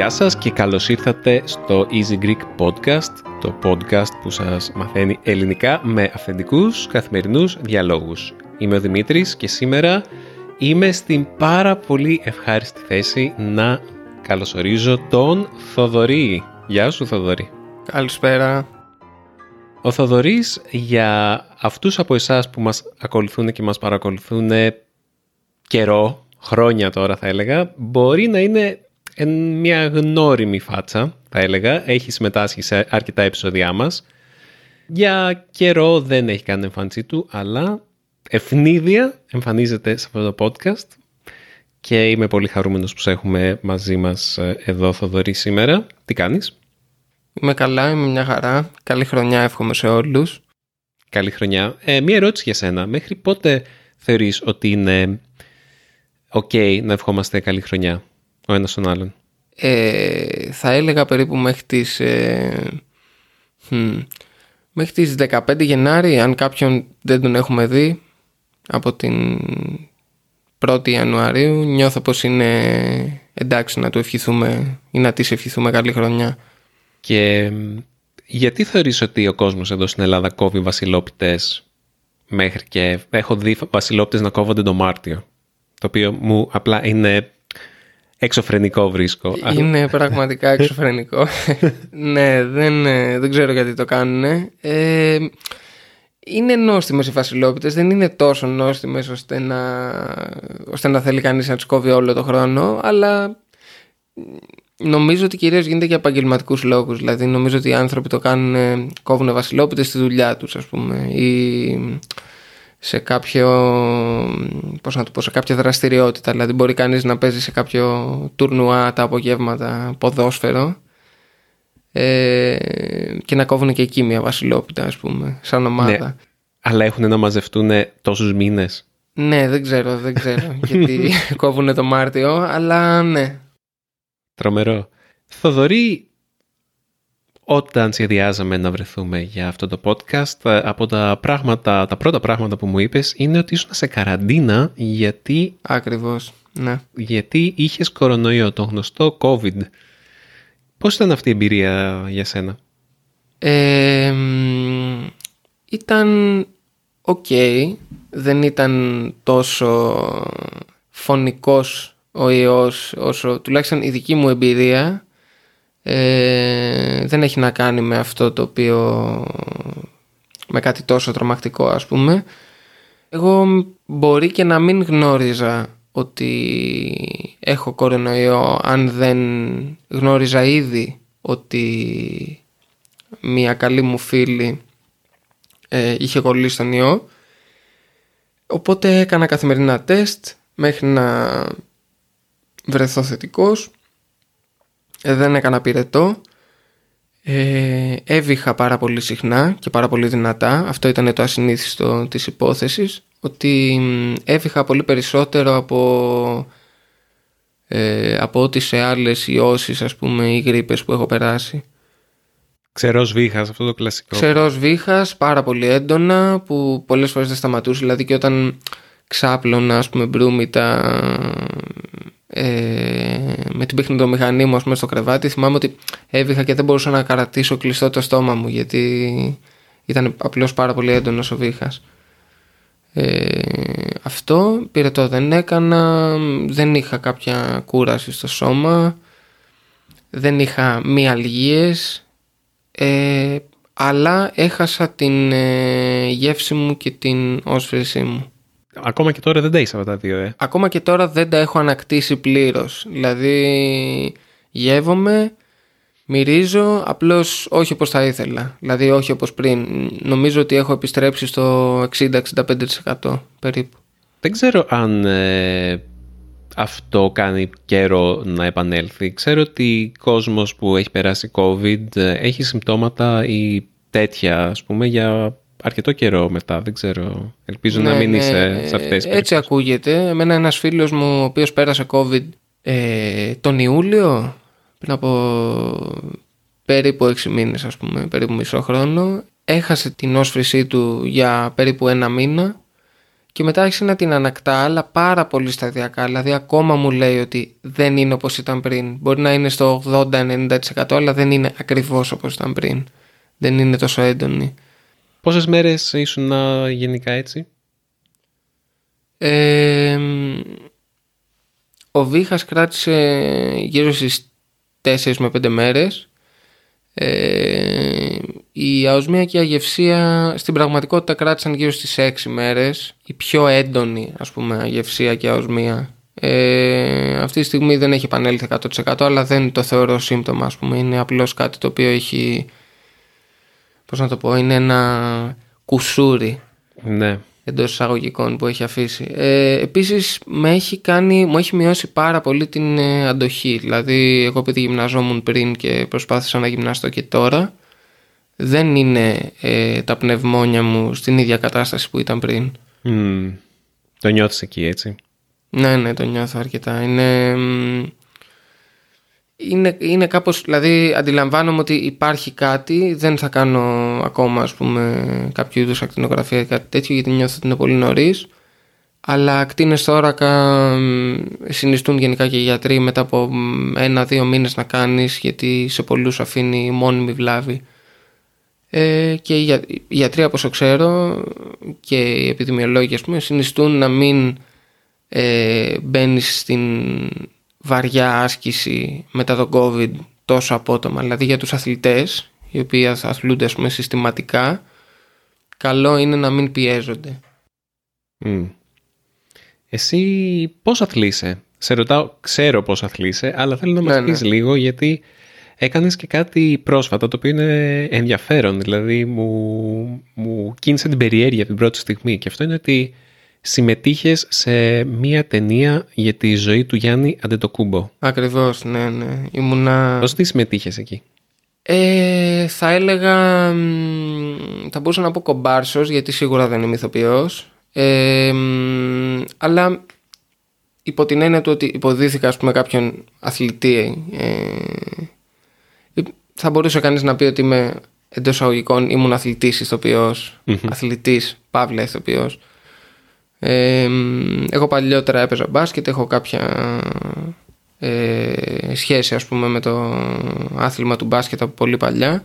Γεια σας και καλώς ήρθατε στο Easy Greek Podcast, το podcast που σας μαθαίνει ελληνικά με αυθεντικούς καθημερινούς διαλόγους. Είμαι ο Δημήτρης και σήμερα είμαι στην πάρα πολύ ευχάριστη θέση να καλωσορίζω τον Θοδωρή. Γεια σου Θοδωρή. Καλησπέρα. Ο Θοδωρής για αυτούς από εσάς που μας ακολουθούν και μας παρακολουθούν καιρό, χρόνια τώρα θα έλεγα, μπορεί να είναι μια γνώριμη φάτσα, θα έλεγα. Έχει συμμετάσχει σε αρκετά επεισόδια μας. Για καιρό δεν έχει κάνει εμφάνισή του, αλλά ευνίδια εμφανίζεται σε αυτό το podcast και είμαι πολύ χαρούμενος που σε έχουμε μαζί μας ε, εδώ Θοδωρή σήμερα. Τι κάνεις; Είμαι καλά, είμαι μια χαρά. Καλή χρονιά εύχομαι σε όλους. Καλή χρονιά. Ε, μια ερώτηση για σένα. Μέχρι πότε θεωρείς ότι είναι ok να ευχόμαστε καλή χρονιά ο ένας τον άλλον; Ε, θα έλεγα περίπου μέχρι τις, ε, μέχρι τις 15 Γενάρη, αν κάποιον δεν τον έχουμε δει από την 1η Ιανουαρίου, νιώθω πως είναι εντάξει να του ευχηθούμε ή να της ευχηθούμε καλή χρονιά. Και γιατί θεωρείς ότι ο κόσμος εδώ στην Ελλάδα κόβει βασιλόπιτες μέχρι και έχω δει βασιλόπιτες να κόβονται το Μάρτιο, το οποίο μου απλά είναι Εξωφρενικό βρίσκω. Είναι πραγματικά εξωφρενικό. ναι, δεν, ε, δεν ξέρω γιατί το κάνουν. Ε, είναι νόστιμες οι φασιλόπιτες, δεν είναι τόσο νόστιμες ώστε να, ώστε να θέλει κανείς να τις κόβει όλο το χρόνο, αλλά νομίζω ότι κυρίως γίνεται για επαγγελματικούς λόγους. Δηλαδή νομίζω ότι οι άνθρωποι το κάνουν, κόβουν βασιλόπιτες στη δουλειά τους ας πούμε ή σε κάποιο πώς να το πω, σε κάποια δραστηριότητα. Δηλαδή μπορεί κανείς να παίζει σε κάποιο τουρνουά τα απογεύματα ποδόσφαιρο ε, και να κόβουν και εκεί μια βασιλόπιτα ας πούμε σαν ομάδα. ναι, αλλά έχουν να μαζευτούν τόσους μήνες ναι δεν ξέρω δεν ξέρω γιατί κόβουν το Μάρτιο αλλά ναι Τρομερό Θοδωρή όταν σχεδιάζαμε να βρεθούμε για αυτό το podcast, ε, από τα, πράγματα, τα πρώτα πράγματα που μου είπες είναι ότι ήσουν σε καραντίνα γιατί... Ακριβώς, ναι. Γιατί είχες κορονοϊό, το γνωστό COVID. Πώς ήταν αυτή η εμπειρία για σένα; Ε, ήταν οκ. Δεν ήταν τόσο φονικός ο ιός όσο τουλάχιστον η δική μου εμπειρία ε, δεν έχει να κάνει με αυτό το οποίο με κάτι τόσο τρομακτικό ας πούμε εγώ μπορεί και να μην γνώριζα ότι έχω κορονοϊό αν δεν γνώριζα ήδη ότι μια καλή μου φίλη ε, είχε κολλήσει τον ιό οπότε έκανα καθημερινά τεστ μέχρι να βρεθώ θετικός ε, δεν έκανα πυρετό. Ε, έβηχα πάρα πολύ συχνά και πάρα πολύ δυνατά. Αυτό ήταν το ασυνήθιστο της υπόθεσης. Ότι έβηχα πολύ περισσότερο από, ε, από ό,τι σε άλλες ιώσεις ας πούμε ή γρήπες που έχω περάσει. Ξερός βήχας, αυτό το κλασικό. Ξερός βήχας, πάρα πολύ έντονα που πολλές φορές δεν σταματούσε. Δηλαδή και όταν ξάπλωνα ας πούμε μπρούμητα ε, με την παιχνιδομηχανή μου ας πούμε, στο κρεβάτι θυμάμαι ότι έβηχα και δεν μπορούσα να καρατήσω κλειστό το στόμα μου γιατί ήταν απλώς πάρα πολύ έντονος ο βήχας ε, αυτό το δεν έκανα δεν είχα κάποια κούραση στο σώμα δεν είχα μη αλγίες ε, αλλά έχασα την ε, γεύση μου και την όσφρησή μου Ακόμα και τώρα δεν τα είσαι αυτά τα δύο, ε. Ακόμα και τώρα δεν τα έχω ανακτήσει πλήρως. Δηλαδή, γεύομαι, μυρίζω, απλώς όχι όπως θα ήθελα. Δηλαδή, όχι όπως πριν. Νομίζω ότι έχω επιστρέψει στο 60-65% περίπου. Δεν ξέρω αν ε, αυτό κάνει καιρό να επανέλθει. Ξέρω ότι κόσμος που έχει περάσει COVID ε, έχει συμπτώματα ή τέτοια, ας πούμε, για αρκετό καιρό μετά, δεν ξέρω. Ελπίζω να ναι, μην ναι, είσαι σε αυτές τις Έτσι ακούγεται. Εμένα ένας φίλος μου, ο οποίος πέρασε COVID ε, τον Ιούλιο, πριν από περίπου έξι μήνες ας πούμε, περίπου μισό χρόνο, έχασε την όσφρησή του για περίπου ένα μήνα και μετά άρχισε να την ανακτά, αλλά πάρα πολύ σταδιακά. Δηλαδή, ακόμα μου λέει ότι δεν είναι όπως ήταν πριν. Μπορεί να είναι στο 80-90%, αλλά δεν είναι ακριβώς όπως ήταν πριν. Δεν είναι τόσο έντονη. Πόσες μέρες ήσουν γενικά έτσι; Ε, ο Βίχας κράτησε γύρω στις 4 με 5 μέρες. Ε, η αοσμία και η αγευσία στην πραγματικότητα κράτησαν γύρω στις 6 μέρες. Η πιο έντονη ας πούμε αγευσία και αοσμία. Ε, αυτή τη στιγμή δεν έχει επανέλθει 100% αλλά δεν το θεωρώ σύμπτωμα ας πούμε. Είναι απλώς κάτι το οποίο έχει πώς να το πω είναι ένα κουσούρι. Ναι εντός εισαγωγικών που έχει αφήσει. Ε, Επίσης, έχει κάνει, μου έχει μειώσει πάρα πολύ την ε, αντοχή. Δηλαδή, εγώ επειδή γυμναζόμουν πριν και προσπάθησα να γυμναστώ και τώρα, δεν είναι ε, τα πνευμόνια μου στην ίδια κατάσταση που ήταν πριν. Mm. Το νιώθεις εκεί, έτσι; Ναι, ναι, το νιώθω αρκετά. Είναι είναι, είναι κάπως, δηλαδή αντιλαμβάνομαι ότι υπάρχει κάτι, δεν θα κάνω ακόμα ας πούμε κάποιο είδους ακτινογραφία ή κάτι τέτοιο γιατί νιώθω ότι είναι πολύ νωρίς. αλλά ακτίνες θώρακα συνιστούν γενικά και οι γιατροί μετά από ένα-δύο μήνες να κάνεις γιατί σε πολλούς αφήνει μόνιμη βλάβη. Ε, και οι γιατροί όπως ξέρω και οι επιδημιολόγοι ας πούμε συνιστούν να μην ε, μπαίνεις στην βαριά άσκηση μετά τον COVID τόσο απότομα. Δηλαδή για τους αθλητές, οι οποίοι αθλούνται ας πούμε, συστηματικά, καλό είναι να μην πιέζονται. Εσύ πώς αθλείσαι; Σε ρωτάω, ξέρω πώς αθλείσαι, αλλά θέλω να μας ναι, πεις ναι. λίγο γιατί έκανες και κάτι πρόσφατα το οποίο είναι ενδιαφέρον. Δηλαδή μου, μου κίνησε την περιέργεια την πρώτη στιγμή και αυτό είναι ότι συμμετείχες σε μία ταινία για τη ζωή του Γιάννη Αντετοκούμπο. Ακριβώς, ναι, ναι. Ήμουνα... Πώς τι συμμετείχες εκεί; Ε, θα έλεγα, θα μπορούσα να πω κομπάρσος γιατί σίγουρα δεν είμαι ηθοποιός. Ε, αλλά υπό την έννοια του ότι υποδίθηκα ας πούμε κάποιον αθλητή ε, θα μπορούσε κανείς να πει ότι είμαι εντός αγωγικών ήμουν αθλητής ηθοποιός, mm-hmm. αθλητής παύλα ηθοποιός. Ε, εγώ παλιότερα έπαιζα μπάσκετ, έχω κάποια ε, σχέση ας πούμε με το άθλημα του μπάσκετ από πολύ παλιά.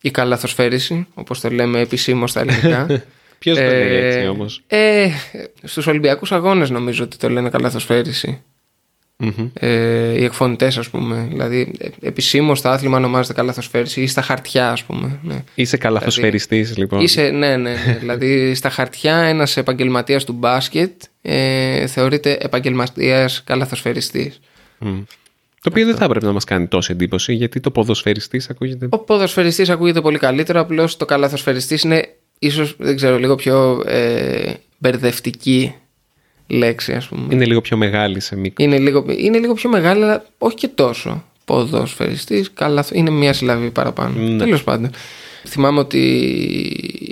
Η καλαθοσφαίριση όπως το λέμε επισήμως στα ελληνικά. Ποιος το λέει έτσι όμως; ε, Στους Ολυμπιακούς Αγώνες νομίζω ότι το λένε καλαθοσφαίριση mm-hmm. ε, οι εκφωνητές, ας πούμε. Δηλαδή, επισήμως το άθλημα ονομάζεται καλαθοσφαίριση ή στα χαρτιά, ας πούμε. Ναι. Είσαι καλαθοσφαιριστή, δηλαδή, λοιπόν. Είσαι, ναι, ναι. ναι. δηλαδή, στα χαρτιά, ένας επαγγελματίας του μπάσκετ ε, θεωρείται επαγγελματίας καλαθοσφαιριστή. Mm. Το οποίο δεν θα έπρεπε να μας κάνει τόση εντύπωση, γιατί το ποδοσφαιριστής ακούγεται. Ο ποδοσφαιριστής ακούγεται πολύ καλύτερο. Απλώς το καλαθοσφαιριστή είναι ίσως, δεν ξέρω, λίγο πιο ε, μπερδευτική λέξη, ας πούμε. Είναι λίγο πιο μεγάλη σε μικρό. Είναι λίγο, είναι λίγο πιο μεγάλη, αλλά όχι και τόσο. Ποδοσφαιριστής, καλά, είναι μία συλλαβή παραπάνω. Ναι. Τέλος πάντων. Θυμάμαι ότι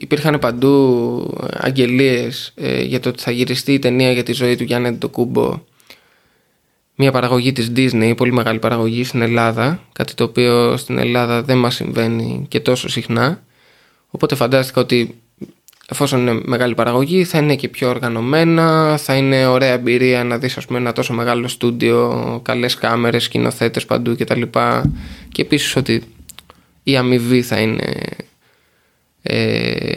υπήρχαν παντού αγγελίες ε, για το ότι θα γυριστεί η ταινία για τη ζωή του Γιάννη Αντιτοκούμπο μια παραγωγή της Disney, πολύ μεγάλη παραγωγή στην Ελλάδα κάτι το οποίο στην Ελλάδα δεν μας συμβαίνει και τόσο συχνά οπότε φαντάστηκα ότι εφόσον είναι μεγάλη παραγωγή θα είναι και πιο οργανωμένα θα είναι ωραία εμπειρία να δεις ας πούμε ένα τόσο μεγάλο στούντιο καλές κάμερες, σκηνοθέτες παντού και τα λοιπά και επίσης ότι η αμοιβή θα είναι ε,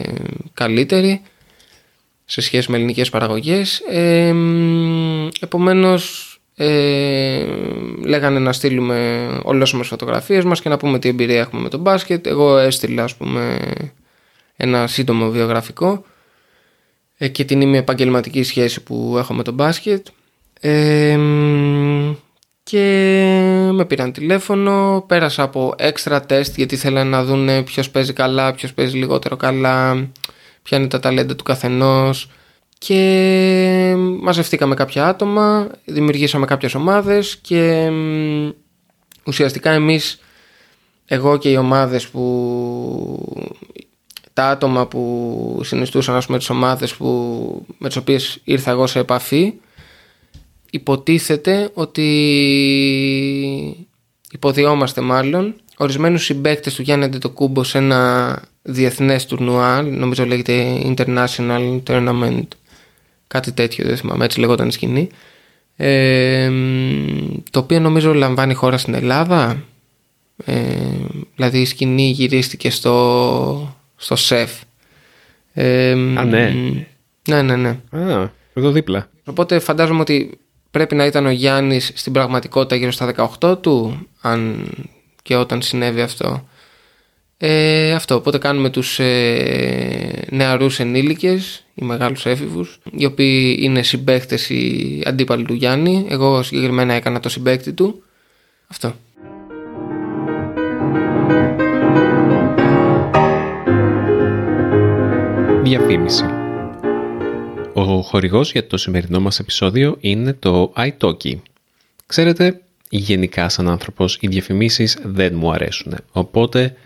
καλύτερη σε σχέση με ελληνικές παραγωγές. Ε, επομένως ε, λέγανε να στείλουμε ολόσωμες φωτογραφίες μας και να πούμε τι εμπειρία έχουμε με τον μπάσκετ. Εγώ έστειλα ας πούμε ένα σύντομο βιογραφικό ε, και την είμαι επαγγελματική σχέση που έχω με το μπάσκετ. Ε, και με πήραν τηλέφωνο πέρασα από έξτρα τεστ γιατί θέλανε να δουν ποιος παίζει καλά, ποιος παίζει λιγότερο καλά ποια είναι τα ταλέντα του καθενός. Και μαζευτήκαμε κάποια άτομα, δημιουργήσαμε κάποιες ομάδες και ουσιαστικά εμείς εγώ και οι ομάδες που τα άτομα που συνιστούσαν ας πούμε τις ομάδες που, με τις οποίες ήρθα εγώ σε επαφή υποτίθεται ότι υποδιόμαστε μάλλον. Ορισμένους συμπαίκτες του Γιάννη Αντετοκούμπο σε ένα διεθνές τουρνουά, νομίζω λέγεται International Tournament, κάτι τέτοιο δεν θυμάμαι, έτσι λεγόταν η σκηνή, ε, το οποίο νομίζω λαμβάνει χώρα στην Ελλάδα, ε, δηλαδή η σκηνή γυρίστηκε στο, στο ΣΕΦ. Ε, Α, ναι. Ναι, ναι, ναι. Α, εδώ δίπλα. Οπότε φαντάζομαι ότι πρέπει να ήταν ο Γιάννης στην πραγματικότητα γύρω στα 18 του, αν και όταν συνέβη αυτό. Ε, αυτό, οπότε κάνουμε τους ε, νεαρούς ενήλικες, οι μεγάλους έφηβους, οι οποίοι είναι συμπαίκτες οι αντίπαλοι του Γιάννη. Εγώ συγκεκριμένα έκανα το συμπαίκτη του. Αυτό. Διαφήμιση. Ο χορηγός για το σημερινό μας επεισόδιο είναι το iTalki. Ξέρετε, γενικά σαν άνθρωπος οι διαφημίσεις δεν μου αρέσουν. Οπότε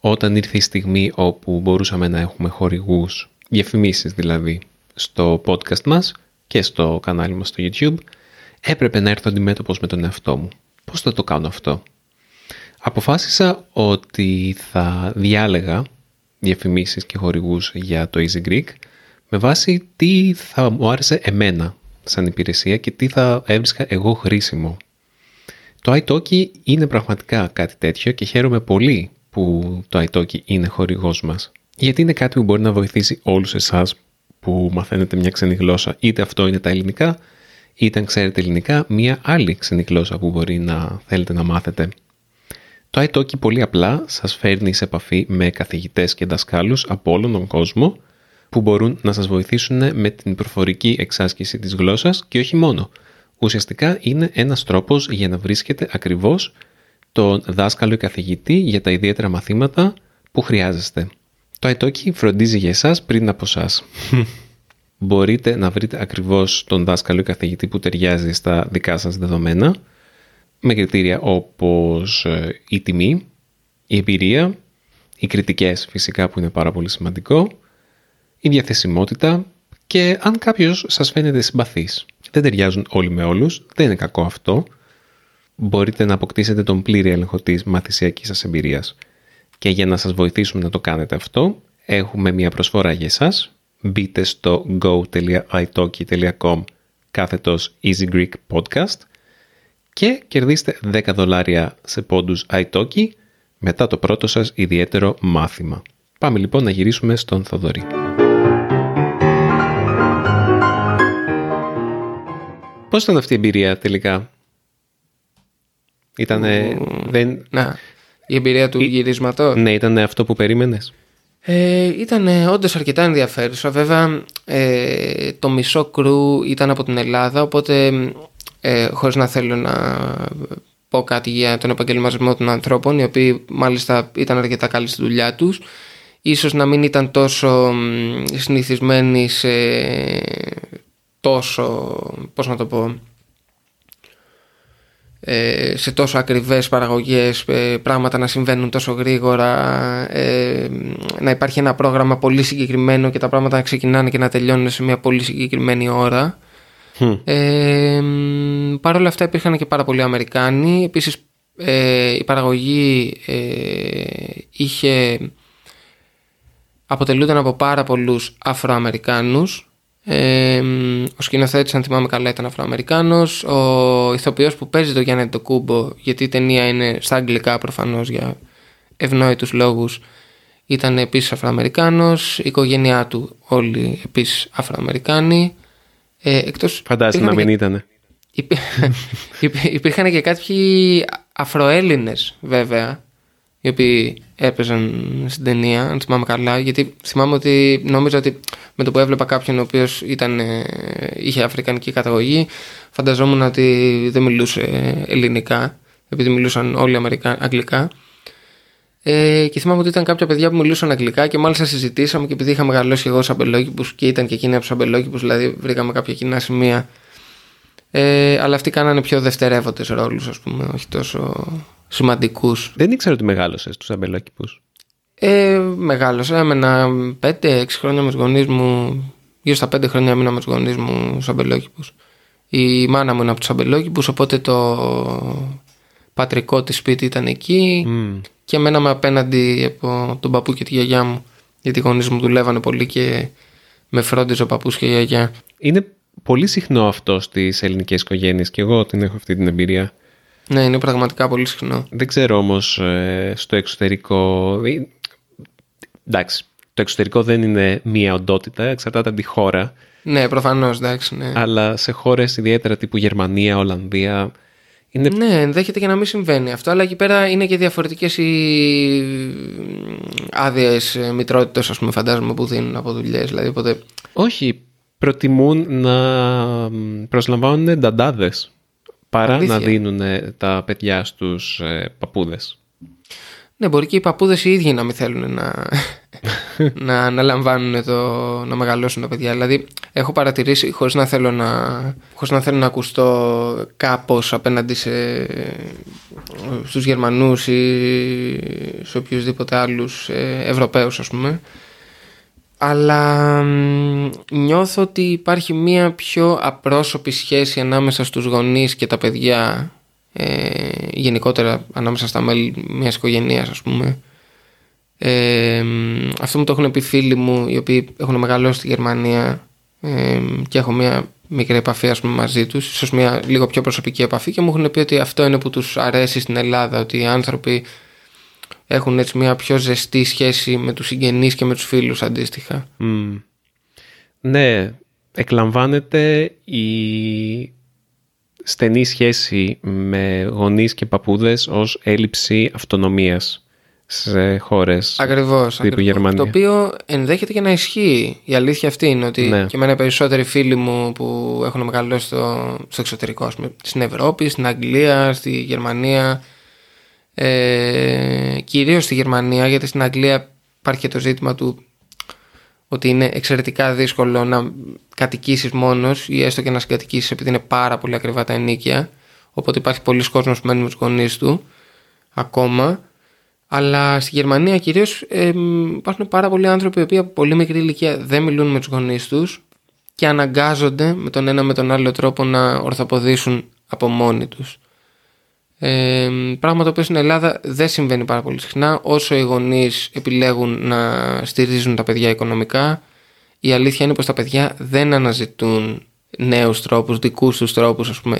όταν ήρθε η στιγμή όπου μπορούσαμε να έχουμε χορηγούς, διαφημίσεις δηλαδή, στο podcast μας και στο κανάλι μας στο YouTube, έπρεπε να έρθω αντιμέτωπος με τον εαυτό μου. Πώς θα το κάνω αυτό; Αποφάσισα ότι θα διάλεγα διαφημίσεις και χορηγούς για το Easy Greek με βάση τι θα μου άρεσε εμένα σαν υπηρεσία και τι θα έβρισκα εγώ χρήσιμο. Το iTalki είναι πραγματικά κάτι τέτοιο και χαίρομαι πολύ που το iTalki είναι χορηγός μας. Γιατί είναι κάτι που μπορεί να βοηθήσει όλους εσάς που μαθαίνετε μια ξένη γλώσσα. Είτε αυτό είναι τα ελληνικά, είτε αν ξέρετε ελληνικά, μια άλλη ξένη γλώσσα που μπορεί να θέλετε να μάθετε. Το iTalki πολύ απλά σας φέρνει σε επαφή με καθηγητές και δασκάλους από όλον τον κόσμο που μπορούν να σας βοηθήσουν με την προφορική εξάσκηση της γλώσσας και όχι μόνο. Ουσιαστικά είναι ένας τρόπος για να βρίσκετε ακριβώς τον δάσκαλο ή καθηγητή για τα ιδιαίτερα μαθήματα που χρειάζεστε. Το iTalki φροντίζει για εσάς πριν από εσά. Μπορείτε να βρείτε ακριβώς τον δάσκαλο ή καθηγητή που ταιριάζει στα δικά σας δεδομένα με κριτήρια όπως ε, η τιμή, η εμπειρία, οι κριτικές φυσικά που είναι πάρα πολύ σημαντικό, η διαθεσιμότητα και αν κάποιος σας φαίνεται συμπαθής. Δεν ταιριάζουν όλοι με όλους, δεν είναι κακό αυτό. Μπορείτε να αποκτήσετε τον πλήρη έλεγχο της μαθησιακής σας εμπειρίας. Και για να σας βοηθήσουμε να το κάνετε αυτό, έχουμε μια προσφορά για εσάς. Μπείτε στο go.italki.com κάθετος Easy Greek Podcast και κερδίστε 10 δολάρια σε πόντους iTalki μετά το πρώτο σας ιδιαίτερο μάθημα. Πάμε λοιπόν να γυρίσουμε στον Θοδωρή. Πώς ήταν αυτή η εμπειρία τελικά; Ήτανε... Δεν... Να, η εμπειρία του γυρίσματος; Ναι, ήταν αυτό που περίμενες. Ε, ήταν όντως αρκετά ενδιαφέρουσα. Βέβαια, ε, το μισό κρού ήταν από την Ελλάδα, οπότε ε, χωρίς να θέλω να πω κάτι για τον επαγγελματισμό των ανθρώπων, οι οποίοι μάλιστα ήταν αρκετά καλοί στη δουλειά τους, ίσως να μην ήταν τόσο συνηθισμένοι σε τόσο, πώς να το πω, ε, σε τόσο ακριβές παραγωγές, ε, πράγματα να συμβαίνουν τόσο γρήγορα, ε, να υπάρχει ένα πρόγραμμα πολύ συγκεκριμένο και τα πράγματα να ξεκινάνε και να τελειώνουν σε μια πολύ συγκεκριμένη ώρα. Ε, Παρ' όλα αυτά υπήρχαν και πάρα πολλοί Αμερικάνοι. Επίσης η παραγωγή είχε αποτελούνταν από πάρα πολλούς Αφροαμερικάνους ε, ο σκηνοθέτης, αν θυμάμαι καλά, ήταν Αφροαμερικάνος. Ο ηθοποιός που παίζει το Γιάννη το Κούμπο, γιατί η ταινία είναι στα αγγλικά προφανώς για ευνόητους λόγους, ήταν επίσης Αφροαμερικάνος. Η οικογένειά του όλοι επίσης Αφροαμερικάνοι. Ε, εκτός, Φαντάζομαι να μην ήταν. Υπήρχαν και κάποιοι Αφροέλληνες βέβαια οι οποίοι έπαιζαν στην ταινία, αν θυμάμαι καλά, γιατί θυμάμαι ότι νόμιζα ότι με το που έβλεπα κάποιον ο οποίος ε, είχε αφρικανική καταγωγή, φανταζόμουν ότι δεν μιλούσε ελληνικά, επειδή μιλούσαν όλοι Αμερικα... αγγλικά. Ε, και θυμάμαι ότι ήταν κάποια παιδιά που μιλούσαν αγγλικά και μάλιστα συζητήσαμε και επειδή είχα μεγαλώσει εγώ σαμπελόκηπους και ήταν και εκείνοι από σαμπελόκηπους, δηλαδή βρήκαμε κάποια κοινά σημεία. Ε, αλλά αυτοί κάνανε πιο δευτερεύοντες ρόλους, ας πούμε, όχι τόσο σημαντικούς. Δεν ήξερα ότι μεγάλωσες τους αμπελόκηπους. Ε, μεγάλωσα, έμενα 5-6 χρόνια με τους γονείς μου, γύρω στα 5 χρόνια έμεινα με τους γονείς μου στους αμπελόκηπους. Η μάνα μου είναι από τους αμπελόκηπους οπότε το πατρικό της σπίτι ήταν εκεί Μμ. Και μέναμε απέναντι από τον παππού και τη γιαγιά μου γιατί οι γονείς μου δουλεύανε πολύ και με φρόντιζε ο παππούς και η γιαγιά. Είναι πολύ συχνό αυτό στις ελληνικές οικογένειες και εγώ την έχω αυτή την εμπειρία. Ναι, είναι πραγματικά πολύ συχνό. Δεν ξέρω όμως ε, στο εξωτερικό... ε, Εντάξει, το εξωτερικό δεν είναι μία οντότητα, εξαρτάται από τη χώρα. Ναι, προφανώς, εντάξει, ναι. Αλλά σε χώρες ιδιαίτερα τύπου Γερμανία, Ολλανδία, είναι Ναι, ενδέχεται και να μην συμβαίνει αυτό, αλλά εκεί πέρα είναι και διαφορετικές οι άδειες μητρότητες, ας πούμε, φαντάζομαι, που δίνουν από δουλειές. Δηλαδή, οπότε... Όχι, προτιμούν να μ, προσλαμβάνουν νταντάδες παρά Αλήθεια. να δίνουν τα παιδιά στους ε, παππούδες. Ναι, μπορεί και οι παππούδες οι ίδιοι να μην θέλουν να, να αναλαμβάνουν το, να μεγαλώσουν τα παιδιά. Δηλαδή, έχω παρατηρήσει, χωρίς να θέλω να, χωρίς να, θέλω να ακουστώ κάπως απέναντι σε, στους Γερμανούς ή σε οποιουσδήποτε άλλους ε, Ευρωπαίους, ας πούμε, αλλά μ, νιώθω ότι υπάρχει μία πιο απρόσωπη σχέση ανάμεσα στους γονείς και τα παιδιά ε, γενικότερα ανάμεσα στα μέλη μιας οικογένειας ας πούμε ε, μ, αυτό μου το έχουν πει φίλοι μου οι οποίοι έχουν μεγαλώσει στη Γερμανία ε, και έχω μια μικρή επαφή ας πούμε, μαζί τους ίσως μια λίγο πιο προσωπική επαφή και μου έχουν πει ότι αυτό είναι που τους αρέσει στην Ελλάδα ότι οι άνθρωποι έχουν έτσι μια πιο ζεστή σχέση με τους συγγενείς και με τους φίλους αντίστοιχα Μμ. Ναι, εκλαμβάνεται η στενή σχέση με γονείς και παππούδες ως έλλειψη αυτονομίας σε χώρες. Ακριβώς, τύπου ακριβώς. Γερμανία. Το οποίο ενδέχεται και να ισχύει. Η αλήθεια αυτή είναι ότι Ναι. και εμένα οι περισσότεροι φίλοι μου που έχουν μεγαλώσει στο, στο εξωτερικό, ας πούμε, στην Ευρώπη, στην Αγγλία, στη Γερμανία, ε, κυρίως στη Γερμανία, γιατί στην Αγγλία υπάρχει και το ζήτημα του ότι είναι εξαιρετικά δύσκολο να κατοικήσεις μόνος ή έστω και να συγκατοικήσεις επειδή είναι πάρα πολύ ακριβά τα ενίκια. Οπότε υπάρχει πολλοί κόσμος που μένει με τους γονείς του ακόμα. Αλλά στη Γερμανία κυρίως ε, μ, υπάρχουν πάρα πολλοί άνθρωποι οι οποίοι από πολύ μικρή ηλικία δεν μιλούν με τους γονείς τους και αναγκάζονται με τον ένα με τον άλλο τρόπο να ορθοποδήσουν από μόνοι τους. Ε, πράγμα το οποίο στην Ελλάδα δεν συμβαίνει πάρα πολύ συχνά. Όσο οι γονείς επιλέγουν να στηρίζουν τα παιδιά οικονομικά, η αλήθεια είναι πως τα παιδιά δεν αναζητούν νέους τρόπους, δικούς τους τρόπους, ας πούμε,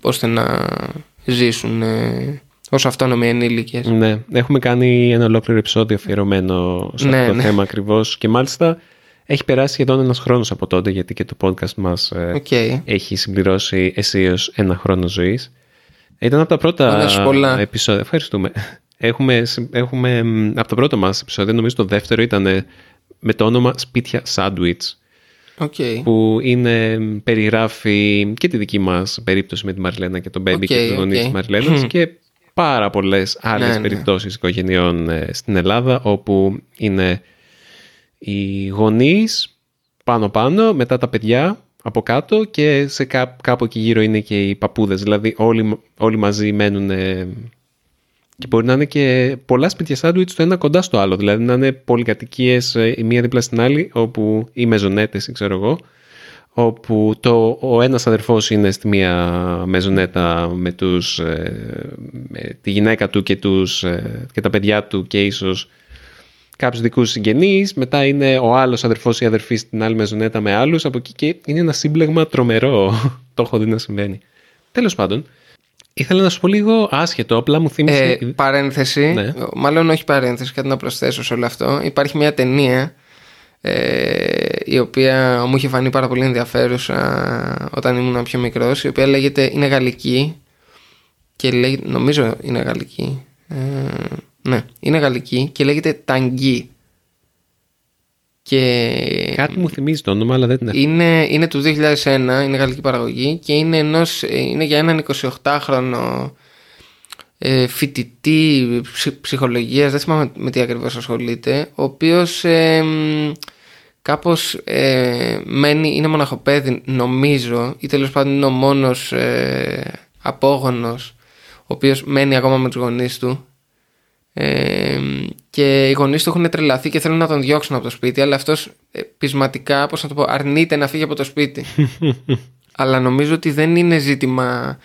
ώστε να ζήσουν ε, ως αυτόνομοι ενήλικες. Ναι, έχουμε κάνει ένα ολόκληρο επεισόδιο αφιερωμένο σε Ναι, αυτό το ναι. θέμα ακριβώς και μάλιστα έχει περάσει σχεδόν ένας χρόνος από τότε γιατί και το podcast μας ε, Οκ. έχει συμπληρώσει αισίως ένα χρόνο ζωής. Ήταν από τα πρώτα Ωραία, σου πολλά. επεισόδια. Ευχαριστούμε. Έχουμε, συ- έχουμε μ, από το πρώτο μας επεισόδιο, νομίζω το δεύτερο ήταν ε, με το όνομα Σπίτια Sandwich OK. που είναι, μ, περιγράφει και τη δική μας περίπτωση με τη Μαριλένα και τον Μπέμπι Οκ, και τους γονείς οκ. της Μαριλένας και πάρα πολλές άλλες Ναι, ναι. περιπτώσεις οικογενειών ε, στην Ελλάδα όπου είναι οι γονείς πάνω-πάνω, μετά τα παιδιά από κάτω και σε κά- κάπου εκεί γύρω είναι και οι παππούδες. Δηλαδή όλοι, όλοι μαζί μένουν ε, και μπορεί να είναι και πολλά σπίτια σάντουιτς το ένα κοντά στο άλλο. Δηλαδή να είναι πολυκατοικίες ε, η μία δίπλα στην άλλη όπου, ή μεζονέτες, ξέρω εγώ, όπου το, ο ένας αδερφός είναι στη μία μεζονέτα με, τους, ε, με τη γυναίκα του και, τους, ε, και τα παιδιά του και ίσως κάποιους δικούς συγγενείς, μετά είναι ο άλλος αδερφός ή αδερφή στην άλλη μεζονέτα με άλλους, από εκεί και είναι ένα σύμπλεγμα τρομερό. το έχω δει να συμβαίνει. Τέλος πάντων, ήθελα να σου πω λίγο άσχετο, απλά μου θύμισε... Ε, παρένθεση, Ναι. μάλλον όχι παρένθεση, κάτι να προσθέσω σε όλο αυτό. Υπάρχει μια ταινία ε, η οποία μου είχε φανεί πάρα πολύ ενδιαφέρουσα όταν ήμουν πιο μικρός, η οποία λέγεται, είναι γαλλική και λέγεται, νομίζω είναι γαλλική. Ε, ναι, είναι γαλλική και λέγεται Ταγκί. Και Κάτι μου θυμίζει το όνομα, αλλά δεν την έχω. είναι, είναι του 2001, είναι γαλλική παραγωγή και είναι, ενός, είναι για έναν 28χρονο ε, φοιτητή ψυχ- ψυχολογίας, δεν θυμάμαι με τι ακριβώς ασχολείται, ο οποίος ε, μ, κάπως ε, μένει, είναι μοναχοπέδι νομίζω ή τέλος πάντων είναι ο μόνος ε, απόγονος ο οποίος μένει ακόμα με τους γονείς του ε, και οι γονείς του έχουν τρελαθεί και θέλουν να τον διώξουν από το σπίτι αλλά αυτός ε, πεισματικά, πώς να το πω, αρνείται να φύγει από το σπίτι αλλά νομίζω ότι δεν είναι ζήτημα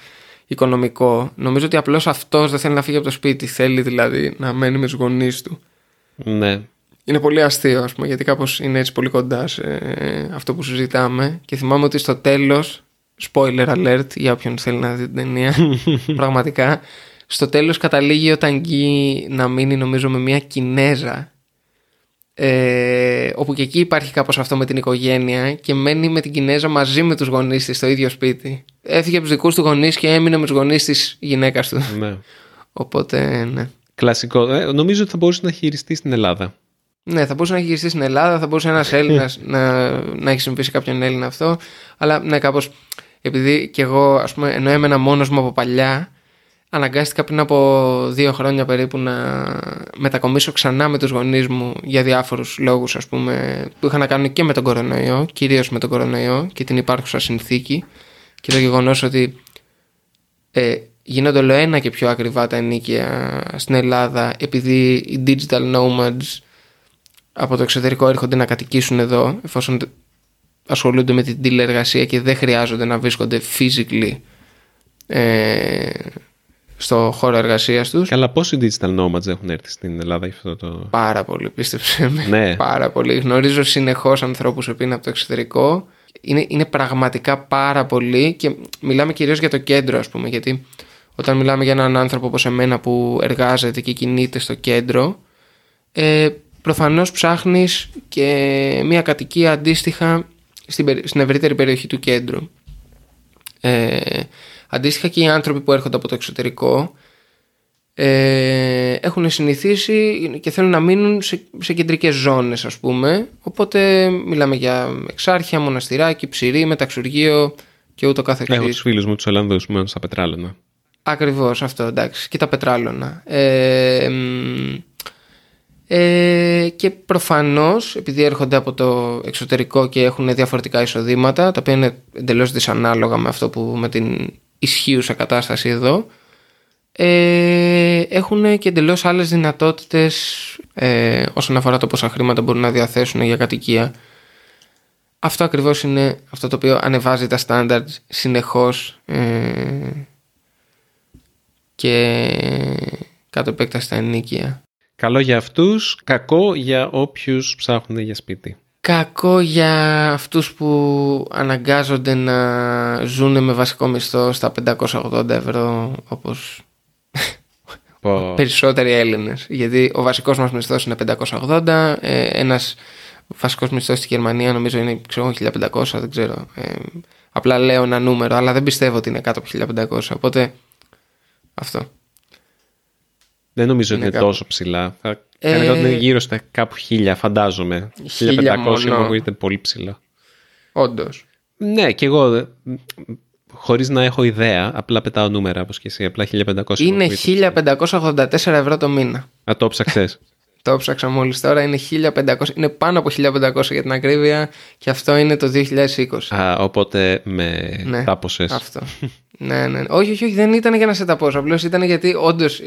οικονομικό. Νομίζω ότι απλώς αυτός δεν θέλει να φύγει από το σπίτι. Θέλει δηλαδή να μένει με τους γονείς του. Ναι. Είναι πολύ αστείο, ας πούμε, γιατί κάπως είναι έτσι πολύ κοντά σε ε, αυτό που συζητάμε. Και θυμάμαι ότι στο τέλος, spoiler alert για όποιον θέλει να δει την ταινία, πραγματικά, στο τέλος καταλήγει ο Ταγκή να μείνει νομίζω με μια Κινέζα ε, όπου και εκεί υπάρχει κάπως αυτό με την οικογένεια και μένει με την Κινέζα μαζί με τους γονείς της στο ίδιο σπίτι. Έφυγε από τους δικούς του γονείς και έμεινε με τους γονείς της γυναίκας του. ναι. Οπότε, ναι. Κλασικό. Ε, νομίζω ότι θα μπορούσε να χειριστεί στην Ελλάδα. Ναι, θα μπορούσε να χειριστεί στην Ελλάδα, θα μπορούσε ένας Έλληνας να, να έχει συμβεί κάποιον Έλληνα αυτό. Αλλά ναι, κάπως επειδή και εγώ, ας πούμε, ενώ έμενα μόνος μου από παλιά, αναγκάστηκα πριν από δύο χρόνια περίπου να μετακομίσω ξανά με τους γονείς μου για διάφορους λόγους ας πούμε που είχαν να κάνουν και με τον κορονοϊό, κυρίως με τον κορονοϊό και την υπάρχουσα συνθήκη και το γεγονός ότι ε, γίνονται όλο ένα και πιο ακριβά τα ενίκια στην Ελλάδα επειδή οι digital nomads από το εξωτερικό έρχονται να κατοικήσουν εδώ εφόσον ασχολούνται με την τηλεεργασία και δεν χρειάζονται να βρίσκονται physically ε, στο χώρο εργασίας τους. Καλά, πόσοι digital nomads έχουν έρθει στην Ελλάδα για αυτό το. Πάρα πολύ, πίστεψε με. Ναι. Πάρα πολύ. Γνωρίζω συνεχώς ανθρώπους που είναι από το εξωτερικό. Είναι, είναι πραγματικά πάρα πολύ και μιλάμε κυρίως για το κέντρο, ας πούμε. Γιατί όταν μιλάμε για έναν άνθρωπο όπως εμένα που εργάζεται και κινείται στο κέντρο, ε, προφανώς ψάχνεις και μια κατοικία αντίστοιχα στην, στην ευρύτερη περιοχή του κέντρου. Ε, Αντίστοιχα και οι άνθρωποι που έρχονται από το εξωτερικό ε, έχουν συνηθίσει και θέλουν να μείνουν σε, σε κεντρικές ζώνες ας πούμε οπότε μιλάμε για εξάρχεια, μοναστηράκι, ψηρή, μεταξουργείο και ούτω καθεξής. Έχω τους φίλους μου τους Ολλανδούς μένουν στα πετράλωνα. Ακριβώς αυτό εντάξει και τα πετράλωνα. Ε, ε, και προφανώς επειδή έρχονται από το εξωτερικό και έχουν διαφορετικά εισοδήματα τα οποία είναι εντελώς δυσανάλογα με αυτό που με την ισχύουσα κατάσταση εδώ ε, έχουν και εντελώς άλλες δυνατότητες ε, όσον αφορά το πόσα χρήματα μπορούν να διαθέσουν για κατοικία. Αυτό ακριβώς είναι αυτό το οποίο ανεβάζει τα στάνταρτ συνεχώς ε, και κάτω επέκταση στα ενίκεια. Καλό για αυτούς, κακό για όποιους ψάχνουν για σπίτι. Κακό για αυτούς που αναγκάζονται να ζουν με βασικό μισθό στα 580 ευρώ όπως oh. περισσότεροι Έλληνες. Γιατί ο βασικός μας μισθός είναι 580 ε, ένας βασικός μισθός στη Γερμανία νομίζω είναι ξέρω, 1500 δεν ξέρω. Ε, απλά λέω ένα νούμερο αλλά δεν πιστεύω ότι είναι κάτω από 1500 οπότε αυτό δεν νομίζω ότι είναι τόσο ψηλά. Θα ε... ότι είναι γύρω στα κάπου χίλια, φαντάζομαι. 1500 μου ακούγεται πολύ ψηλά. Όντως. Ναι, και εγώ χωρίς να έχω ιδέα, απλά πετάω νούμερα όπως και εσύ, απλά 1500. Είναι 1584 ευρώ το μήνα. Α, το ψαξες. το ψάξα μόλις τώρα, είναι 1500, είναι πάνω από 1500 για την ακρίβεια και αυτό είναι το 2020. Α, οπότε με ναι, τάπωσες. Αυτό. ναι, ναι. Όχι, όχι, όχι, δεν ήταν για να σε ταπώσω. Απλώς ήταν γιατί όντως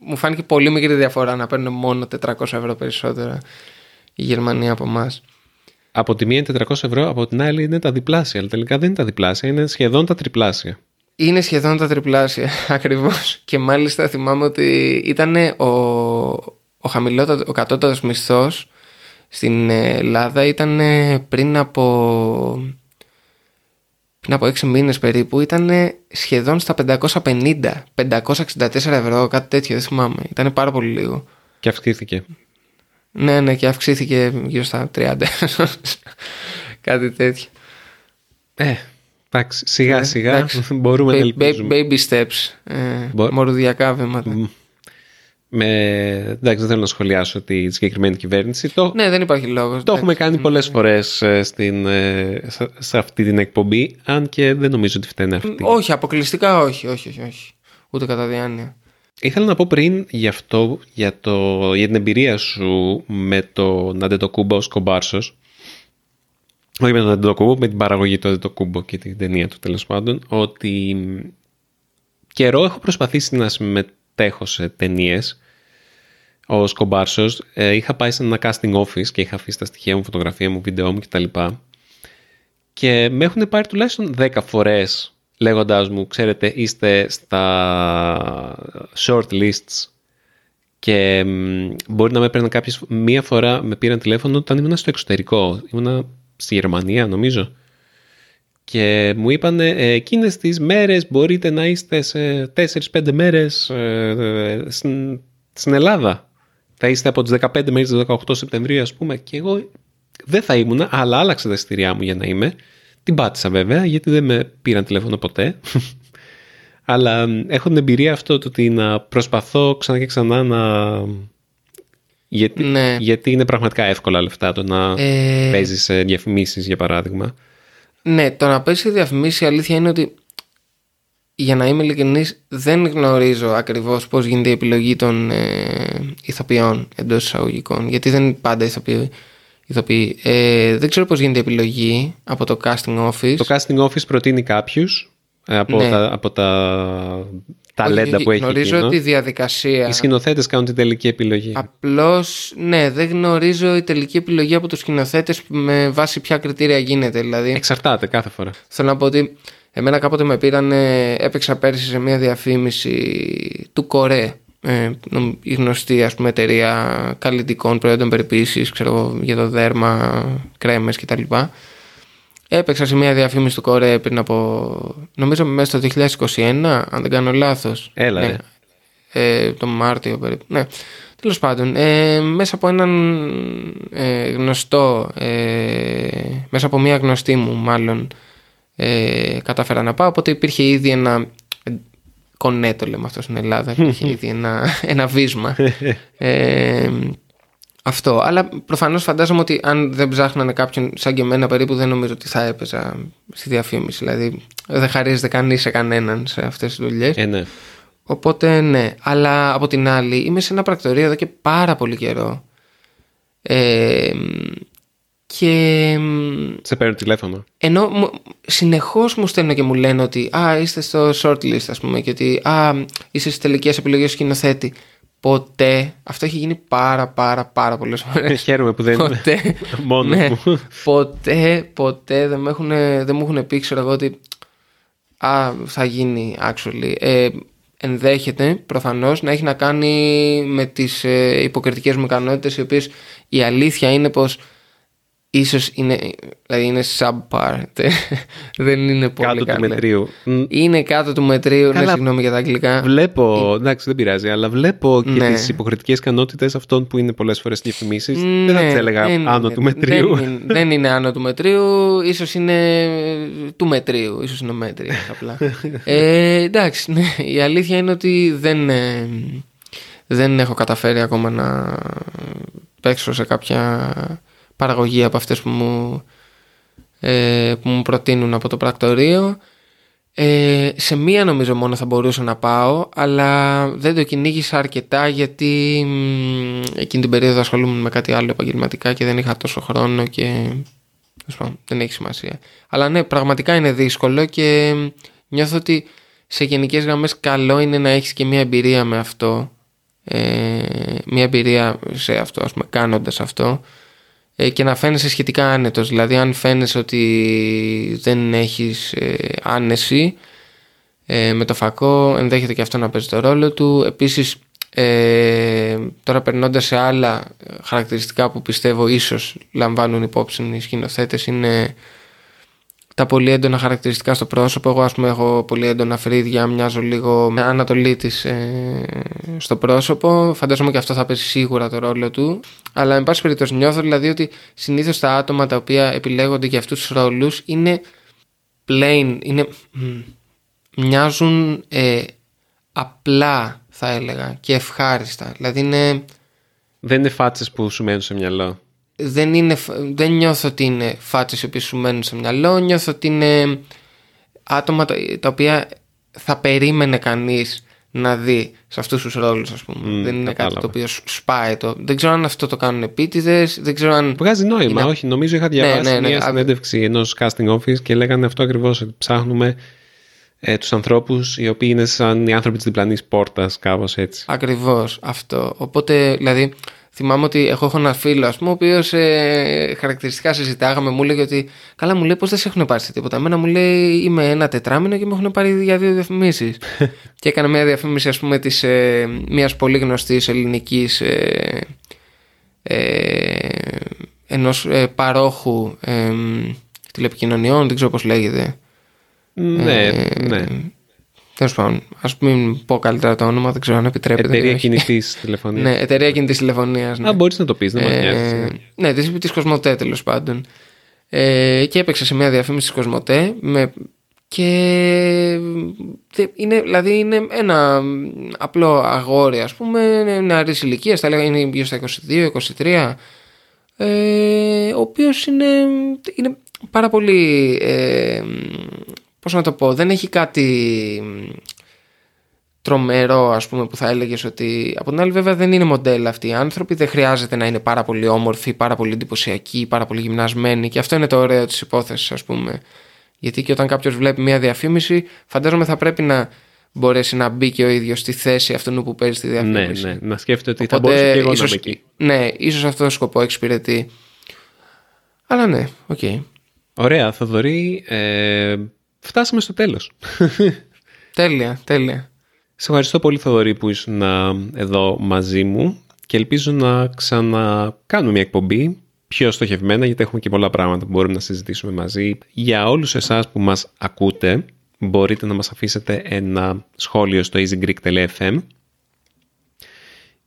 μου φάνηκε πολύ μικρή διαφορά να παίρνουν μόνο 400 ευρώ περισσότερα η Γερμανία από εμάς. Από τη μία είναι 400 ευρώ, από την άλλη είναι τα διπλάσια. Αλλά τελικά δεν είναι τα διπλάσια, είναι σχεδόν τα τριπλάσια. Είναι σχεδόν τα τριπλάσια, ακριβώς. Και μάλιστα θυμάμαι ότι ήταν ο, ο χαμηλότερο, ο κατώτατος μισθός στην Ελλάδα ήταν πριν από πριν από 6 μήνες περίπου ήταν σχεδόν στα 550 564 ευρώ κάτι τέτοιο δεν θυμάμαι. Ήταν πάρα πολύ λίγο. Και αυξήθηκε. Ναι ναι και αυξήθηκε γύρω στα 30 κάτι τέτοιο. Ε εντάξει σιγά ναι, σιγά μπορούμε να ελπίζουμε. baby steps ε, μορουδιακά βήματα με, εντάξει, δεν θέλω να σχολιάσω τη συγκεκριμένη κυβέρνηση. Το, ναι, δεν υπάρχει λόγος. Το έχουμε κάνει πολλές φορές ε, ε, σε αυτή την εκπομπή, αν και δεν νομίζω ότι φταίνει αυτή. Όχι, αποκλειστικά όχι, όχι, όχι, όχι. Ούτε κατά διάνοια. Ήθελα να πω πριν για αυτό, για, το, για την εμπειρία σου με τον Αντετοκούμπο ως κομπάρσος, όχι με τον Αντετοκούμπο, με την παραγωγή του Αντετοκούμπο και την ταινία του τέλος πάντων, ότι καιρό έχω προσπαθήσει να συμμετέχω σε ταινίες ω κομπάρσο. Ε, είχα πάει σε ένα casting office και είχα αφήσει τα στοιχεία μου, φωτογραφία μου, βίντεο μου κτλ. και με έχουν πάρει τουλάχιστον 10 φορές λέγοντάς μου, ξέρετε, είστε στα short lists και μπορεί να με έπαιρναν κάποιες, μία φορά με πήραν τηλέφωνο όταν ήμουν στο εξωτερικό, ήμουν στη Γερμανία νομίζω και μου είπαν ε, εκείνες τις μέρες μπορείτε να είστε σε 4-5 μέρες ε, στην, στην Ελλάδα. Θα είστε από τις 15 μέχρι τις 18 Σεπτεμβρίου ας πούμε και εγώ δεν θα ήμουν αλλά άλλαξα τα εισιτήριά μου για να είμαι. Την πάτησα βέβαια γιατί δεν με πήραν τηλέφωνο ποτέ. αλλά έχω την εμπειρία αυτό το ότι να προσπαθώ ξανά και ξανά να... Γιατί, Ναι. γιατί είναι πραγματικά εύκολα λεφτά το να Ε, παίζεις σε διαφημίσεις για παράδειγμα. Ναι, το να πέσει διαφημίσει η αλήθεια είναι ότι για να είμαι ειλικρινής δεν γνωρίζω ακριβώς πώς γίνεται η επιλογή των ε, ηθοποιών εντός εισαγωγικών γιατί δεν είναι πάντα ηθοποιοί. ηθοποιοί. Ε, δεν ξέρω πώς γίνεται η επιλογή από το casting office. Το casting office προτείνει κάποιους ε, από, Ναι. τα, από τα ταλέντα Όχι, που έχει Γνωρίζω εκείνο. τη διαδικασία. Οι σκηνοθέτες κάνουν την τελική επιλογή. Απλώς, ναι, δεν γνωρίζω η τελική επιλογή από τους σκηνοθέτες με βάση ποια κριτήρια γίνεται. Δηλαδή, Εξαρτάται κάθε φορά. Θέλω να πω ότι εμένα κάποτε με πήραν, ε, έπαιξα πέρσι σε μια διαφήμιση του Κορέ, ε, νομ- η γνωστή ας πούμε εταιρεία καλλιτικών προϊόντων περιποίησης, ξέρω εγώ, για το δέρμα, κρέμες κτλ. Έπαιξα σε μια διαφήμιση του Κορέ πριν από, νομίζω μέσα στο 2021, αν δεν κάνω λάθος. Έλα, ναι. ρε. Ε, το Μάρτιο περίπου. Ναι. Τέλος πάντων, ε, μέσα από έναν ε, γνωστό, ε, μέσα από μια γνωστή μου μάλλον, ε, κατάφερα να πάω. Οπότε υπήρχε ήδη ένα. ε, Κονέ το λέμε αυτό στην Ελλάδα. Υπήρχε ήδη ένα, ένα βίσμα. Ε, αυτό. Αλλά προφανώς φαντάζομαι ότι αν δεν ψάχνανε κάποιον σαν και εμένα περίπου δεν νομίζω ότι θα έπαιζα στη διαφήμιση. Δηλαδή δεν χαρίζεται κανείς σε κανέναν σε αυτές τις δουλειές. Ε, ναι. Οπότε ναι, αλλά από την άλλη είμαι σε ένα πρακτορείο εδώ και πάρα πολύ καιρό. Ε, και μ, Σε παίρνω τηλέφωνο. ενώ μου- συνεχώς μου στέλνουν και μου λένε ότι α, είστε στο shortlist ας πούμε και ότι α, είσαι στις τελικές επιλογές σκηνοθέτη. Ποτέ, αυτό έχει γίνει πάρα πάρα πάρα πολλές φορές. Χαίρομαι που δεν είμαι Ποτέ, μόνος ναι, μου. ποτέ, ποτέ δεν, με έχουν, δεν μου έχουν πει ξέρω εγώ ότι α, θα γίνει actually. Ε, ενδέχεται προφανώς να έχει να κάνει με τις ε, υποκριτικές μου ικανότητες οι οποίες η αλήθεια είναι πως ίσως είναι, δηλαδή είναι subpar δεν είναι πολύ Κάτω του καλή. μετρίου. Μ, είναι κάτω του μετρίου ναι Καλά. συγγνώμη για τα αγγλικά Βλέπω, εντάξει δεν πειράζει, αλλά βλέπω και Ναι. τις υποκριτικές ικανότητες αυτών που είναι πολλές φορές διαφημίσεις. Ναι, δεν θα τις έλεγα δεν άνω είναι. του μετρίου. Δεν είναι, δεν είναι άνω του μετρίου, ίσως είναι του μετρίου, ίσως είναι μέτρια απλά. ε, εντάξει, ναι, η αλήθεια είναι ότι δεν, ε, δεν έχω καταφέρει ακόμα να παίξω σε κάποια παραγωγή από αυτές που μου, ε, που μου προτείνουν από το πρακτορείο. Ε, σε μία νομίζω μόνο θα μπορούσα να πάω, αλλά δεν το κυνήγησα αρκετά γιατί μ, εκείνη την περίοδο ασχολούμαι με κάτι άλλο επαγγελματικά και δεν είχα τόσο χρόνο και τέλος πάντων, δεν έχει σημασία. Αλλά ναι, πραγματικά είναι δύσκολο και μ, νιώθω ότι σε γενικές γραμμές καλό είναι να έχεις και μία εμπειρία με αυτό, ε, μία εμπειρία σε αυτό, ας πούμε, κάνοντας αυτό ε, και να φαίνεσαι σχετικά άνετος. Δηλαδή αν φαίνεσαι ότι δεν έχεις ε, άνεση ε, με το φακό ενδέχεται και αυτό να παίζει το ρόλο του. Επίσης ε, τώρα περνώντας σε άλλα χαρακτηριστικά που πιστεύω ίσως λαμβάνουν υπόψη οι σκηνοθέτες είναι τα πολύ έντονα χαρακτηριστικά στο πρόσωπο. Εγώ, ας πούμε, έχω πολύ έντονα φρύδια, μοιάζω λίγο με ανατολή της στο πρόσωπο. Φαντάζομαι και αυτό θα παίζει σίγουρα το ρόλο του. Αλλά, εν πάση περιπτώσει, νιώθω δηλαδή ότι συνήθως τα άτομα τα οποία επιλέγονται για αυτούς τους ρόλους είναι plain, είναι, μ, μοιάζουν ε, απλά, θα έλεγα, και ευχάριστα. Δηλαδή είναι Δεν είναι φάτσες που σου μένουν σε μυαλό. Δεν, είναι, φ- δεν νιώθω ότι είναι φάτσες οι οποίες σου μένουν στο μυαλό νιώθω ότι είναι άτομα τα, τα οποία θα περίμενε κανείς να δει σε αυτούς τους ρόλους ας πούμε Μμ, δεν είναι κάτι κατάλαβα. το οποίο σου σπάει το δεν ξέρω αν αυτό το κάνουν επίτηδες δεν ξέρω αν Βγάζει νόημα, Είναι- όχι. Νομίζω είχα διαβάσει ναι, ναι. μια Α- συνέντευξη ενός casting office και λέγανε αυτό ακριβώς. Ότι ψάχνουμε ε, τους ανθρώπους οι οποίοι είναι σαν οι άνθρωποι της διπλανής πόρτας, κάπως έτσι. Ακριβώς αυτό. Οπότε, δηλαδή, Θυμάμαι ότι εγώ έχω ένα φίλο, ας πούμε, ο οποίος ε, χαρακτηριστικά συζητάγαμε, μου έλεγε ότι. Καλά, μου λέει πώς δεν σε έχουν πάρει σε τίποτα. Εμένα μου λέει είμαι ένα τετράμινο και με έχουν πάρει για δύο διαφημίσεις. και έκανα μια διαφήμιση, ας πούμε, της ε, μιας πολύ γνωστής ελληνικής. Ε, ε, ενός ε, παρόχου ε, τηλεπικοινωνιών, δεν ξέρω πώς λέγεται. Ναι, ναι. Τέλος πάντων, ας μην πω καλύτερα το όνομα, δεν ξέρω αν επιτρέπεται. Εταιρεία κινητής τηλεφωνίας. ναι, εταιρεία κινητής τηλεφωνίας. Ναι. Α, μπορείς να το πεις, δεν μα ε, Ναι, της της Κοσμοτέ τέλος πάντων. Ε, και έπαιξε σε μια διαφήμιση της Κοσμοτέ με, και είναι, δηλαδή είναι ένα απλό αγόρι ας πούμε νεαρή ηλικίας, θα λέγα είναι γύρω στα 22-23 ε, ο οποίος είναι, είναι πάρα πολύ ε, πώς να το πω, δεν έχει κάτι τρομερό ας πούμε που θα έλεγες ότι από την άλλη βέβαια δεν είναι μοντέλα αυτοί οι άνθρωποι δεν χρειάζεται να είναι πάρα πολύ όμορφοι, πάρα πολύ εντυπωσιακοί, πάρα πολύ γυμνασμένοι και αυτό είναι το ωραίο της υπόθεσης ας πούμε γιατί και όταν κάποιος βλέπει μια διαφήμιση φαντάζομαι θα πρέπει να μπορέσει να μπει και ο ίδιος στη θέση αυτού που παίζει τη διαφήμιση. Ναι, ναι, να σκέφτεται ότι θα μπορούσε και εγώ ίσως, να είμαι εκεί. Ναι, ίσως αυτό το σκοπό εξυπηρετεί. Αλλά ναι, OK. Okay. Ωραία, Θοδωρή, ε, φτάσαμε στο τέλος. τέλεια, τέλεια. Σε ευχαριστώ πολύ Θοδωρή που ήσουν εδώ μαζί μου και ελπίζω να ξανακάνουμε μια εκπομπή πιο στοχευμένα γιατί έχουμε και πολλά πράγματα που μπορούμε να συζητήσουμε μαζί. Για όλους εσάς που μας ακούτε μπορείτε να μας αφήσετε ένα σχόλιο στο easygreek.fm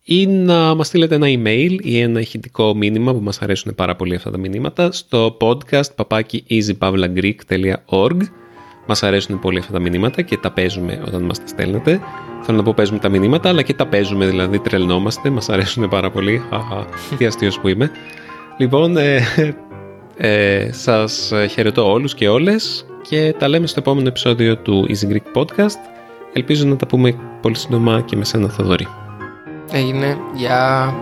ή να μας στείλετε ένα email ή ένα ηχητικό μήνυμα που μας αρέσουν πάρα πολύ αυτά τα μηνύματα στο podcast papaki easypavlagreek.org Μας αρέσουν πολύ αυτά τα μηνύματα και τα παίζουμε όταν μας τα στέλνετε. Θέλω να πω παίζουμε τα μηνύματα αλλά και τα παίζουμε δηλαδή τρελνόμαστε, μας αρέσουν πάρα πολύ. Τι αστείος που είμαι. Λοιπόν, ε, ε, σας χαιρετώ όλους και όλες και τα λέμε στο επόμενο επεισόδιο του Easy Greek Podcast. Ελπίζω να τα πούμε πολύ σύντομα και με σένα Θοδωρή. Έγινε. Γεια.